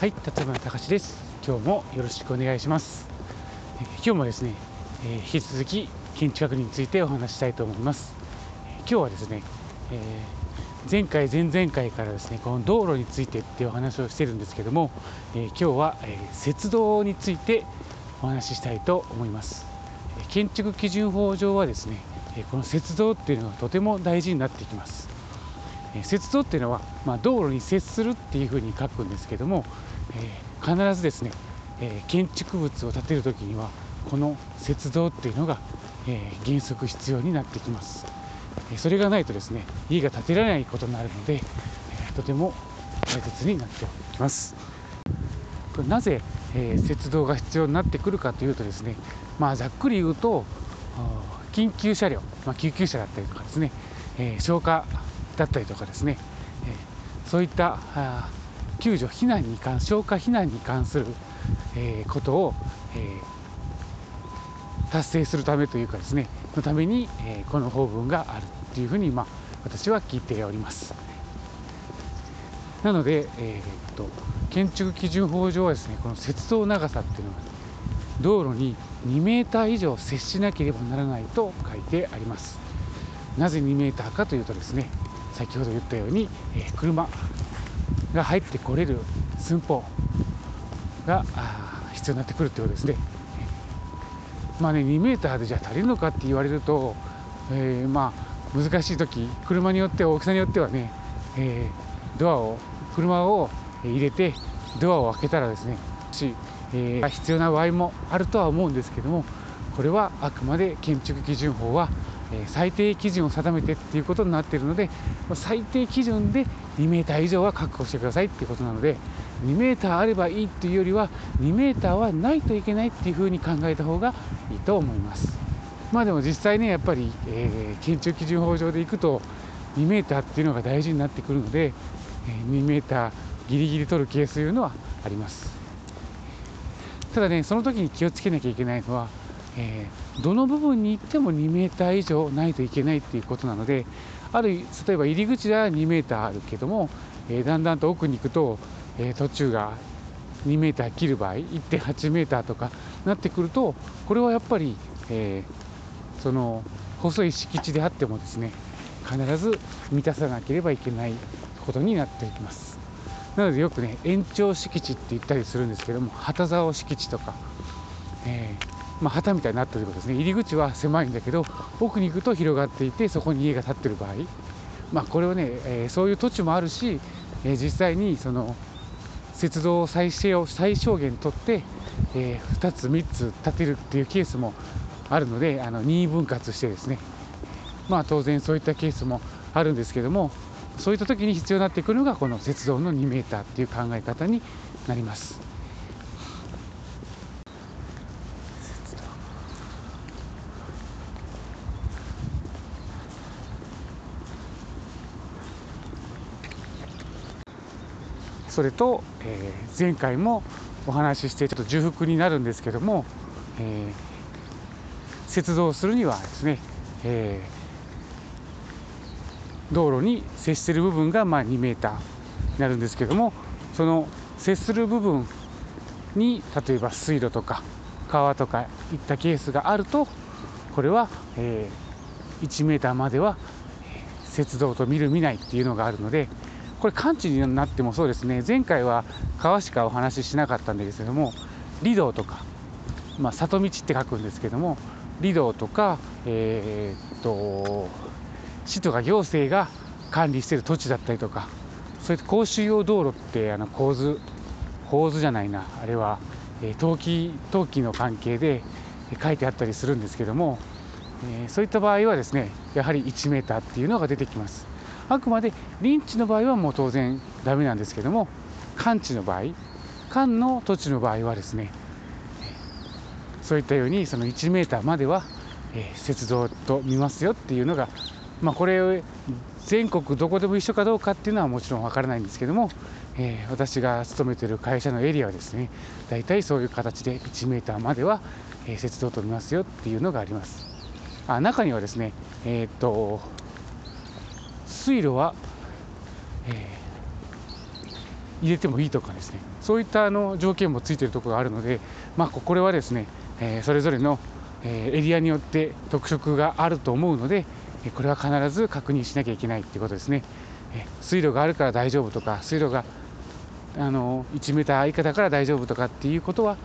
はい、辰村隆です。今日もよろしくお願いします。え今日もですね、えー引き続き建築学についてお話したいと思います。え今日はですね、えー前回前々回からですね、この道路についてっていうお話をしてるんですけども、えー今日は、えー雪道についてお話ししたいと思います。え建築基準法上はですね、えこの雪道っていうのがとても大事になってきます。えー雪道っていうのは、まあ、道路に接するっていうふうに書くんですけども、えー必ずですね、えー建築物を建てるときにはこの雪道っていうのが、えー原則必要になってきます、えそれがないとですね家が建てられないことになるので、えーとても大切になってきます。これなぜ、えー雪道が必要になってくるかというとですねまあざっくり言うと緊急車両、まあ、救急車だったりとかですね、えー消火だったりとかですね、えそういった救助避難に関消火避難に関する、えことを、え達成するためというかですね。のために、えこの法文があるというふうに、まあ、私は聞いております。なので、えーっと建築基準法上はですねこの雪道長さっていうのは道路に2メーター以上接しなければならないと書いてあります。なぜ2メーターかというとですね先ほど言ったように、え車が入ってこれる寸法が必要になってくるということですね。まあね2メーターでじゃあ足りるのかって言われると、えーまあ難しい時車によって大きさによってはね、えードアを車を入れてドアを開けたらですねし、えー必要な場合もあるとは思うんですけどもこれはあくまで建築基準法は、最低基準を定めてっていうことになってるので最低基準で2メーター以上は確保してくださいっていうことなので2メーターあればいいっていうよりは2メーターはないといけないっていうふうに考えた方がいいと思います。まあでも実際ねやっぱり、えー建築基準法上でいくと2メーターっていうのが大事になってくるので、2メーターギリギリ取るケースというのはあります。ただねその時に気をつけなきゃいけないのは、えーどの部分に行っても2メーター以上ないといけないっていうことなのである例えば入り口では2メーターあるけども、えーだんだんと奥に行くと、えー途中が2メーター切る場合1.8メーターとかなってくるとこれはやっぱり、えーその細い敷地であってもですね必ず満たさなければいけないことになっていきます。なのでよくね延長敷地って言ったりするんですけども旗竿敷地とか、えーまあ、旗みたいになってるということですね。入り口は狭いんだけど奥に行くと広がっていてそこに家が建ってる場合、まあ、これはね、えーそういう土地もあるし、えー実際にその雪道を最小最小限取って、え2つ3つ建てるっていうケースもあるのであの任意分割してですね。まあ当然そういったケースもあるんですけどもそういった時に必要になってくるのがこの雪道の2メーターっていう考え方になります。それと、えー前回もお話ししてちょっと重複になるんですけども、えー雪道するにはですね、えー道路に接している部分がまあ2メーターになるんですけどもその接する部分に例えば水路とか川とかいったケースがあるとこれは、えー1メーターまでは雪道と見る見ないっていうのがあるのでこれ完治になってもそうですね。前回は川しかお話ししなかったんですけども離道とか、まあ、里道って書くんですけども離道とか、えーっと市とか行政が管理している土地だったりとかそういった公衆用道路ってあの構図構図じゃないなあれは、えー登記登記の関係で書いてあったりするんですけども、えーそういった場合はですねやはり1メーターっていうのが出てきます。あくまで林地の場合はもう当然ダメなんですけども官地の場合官の土地の場合はですねそういったようにその1メーターまでは、えー雪道と見ますよっていうのがまあこれ全国どこでも一緒かどうかっていうのはもちろんわからないんですけども、えー私が勤めてる会社のエリアはですね大体そういう形で1メーターまでは、えー雪道と見ますよっていうのがあります。あ中にはですねえっと水路は、えー入れてもいいとかですね。そういったあの条件もついているところがあるので、まあ、これはですね、えそれぞれのえエリアによって特色があると思うのでこれは必ず確認しなきゃいけないっていうことですね。え水路があるから大丈夫とか水路があの1メーター以下だから大丈夫とかっていうことは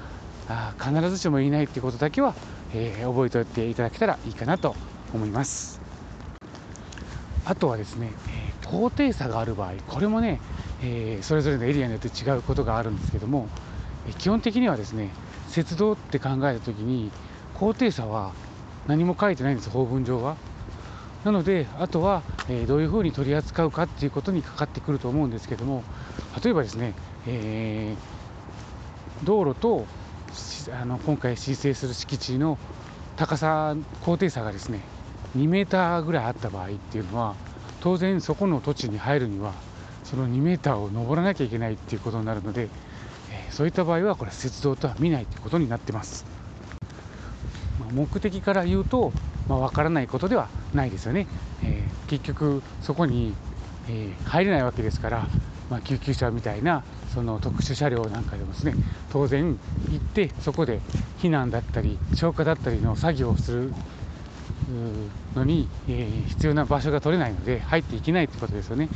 あ必ずしも言えないっていうことだけは、えー、覚えておいていただけたらいいかなと思います。あとはですね、えー、高低差がある場合これもね、えー、それぞれのエリアによって違うことがあるんですけどもえ基本的にはですね雪道って考えた時に高低差は何も書いてないんです法文上は。なのであとは、えー、どういうふうに取り扱うかっていうことにかかってくると思うんですけども例えばですね、えー、道路とあの今回申請する敷地の高さ高低差がですね2メーターぐらいあった場合っていうのは当然そこの土地に入るにはその2メーターを登らなきゃいけないっていうことになるので、え、そういった場合はこれ雪道とは見ないということになってます、まあ、目的から言うと、まあ、分からないことではないですよね、えー、結局そこに、えー、入れないわけですから、まあ、救急車みたいなその特殊車両なんかでもですね当然行ってそこで避難だったり消火だったりの作業をするのに、えー、必要な場所が取れないので入っていけないということですよね。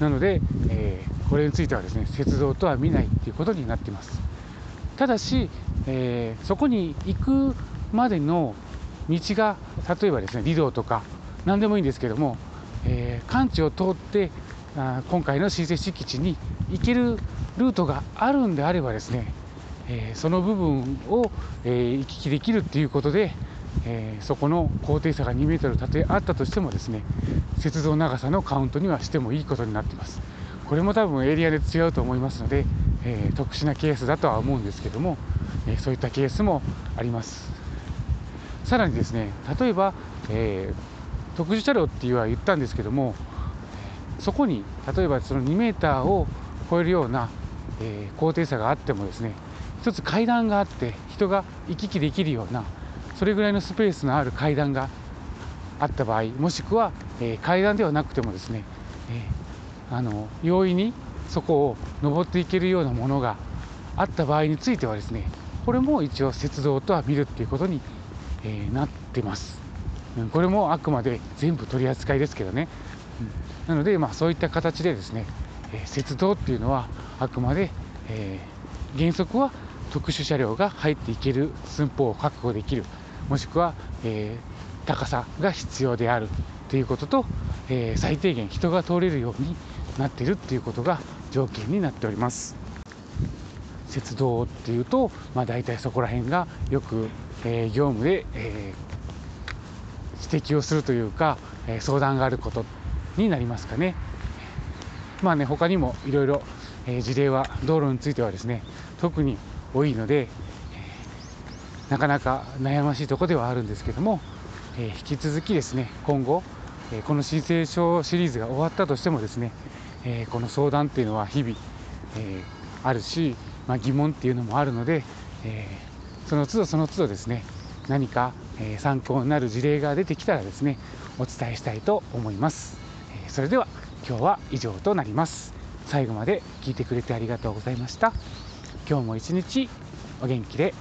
なので、えー、これについてはですね雪道とは見ないということになっています。ただし、えー、そこに行くまでの道が例えばですね離道とか何でもいいんですけども、えー、関地を通ってあ今回の申請敷地に行けるルートがあるんであればですね、えー、その部分を、えー、行き来できるっていうことで、えー、そこの高低差が2メートルたとえあったとしてもですね雪像長さのカウントにはしてもいいことになっています。これも多分エリアで違うと思いますので、え特殊なケースだとは思うんですけども、えそういったケースもあります。さらにですね例えば、え特殊車両っていうは言ったんですけどもそこに例えばその2メーターを超えるような、えー、高低差があってもですね一つ階段があって人が行き来できるようなそれぐらいのスペースのある階段があった場合もしくは、えー、階段ではなくてもですね、えー、あの容易にそこを登っていけるようなものがあった場合についてはですねこれも一応雪道とは見るっていうことに、えー、なってます。うんこれもあくまで全部取り扱いですけどね。うんなので、まあ、そういった形でですね、え鉄道っていうのはあくまで、えー、原則は特殊車両が入っていける寸法を確保できるもしくは、えー、高さが必要であるということと、えー、最低限人が通れるようになっているっていうことが条件になっております鉄道っていうと、まあ、大体そこら辺がよく、え業務で、え指摘をするというか、え相談があることになりますかね。まあね、他にもいろいろ事例は道路についてはですね特に多いので、なかなか悩ましいところではあるんですけども、えー、引き続きですね今後、えー、この申請書シリーズが終わったとしてもですね、えこの相談っていうのは日々、えあるし、まあ、疑問っていうのもあるので、えその都度その都度ですね何か、え参考になる事例が出てきたらですねお伝えしたいと思います。えそれでは今日は以上となります最後まで聞いてくれてありがとうございました今日も一日お元気で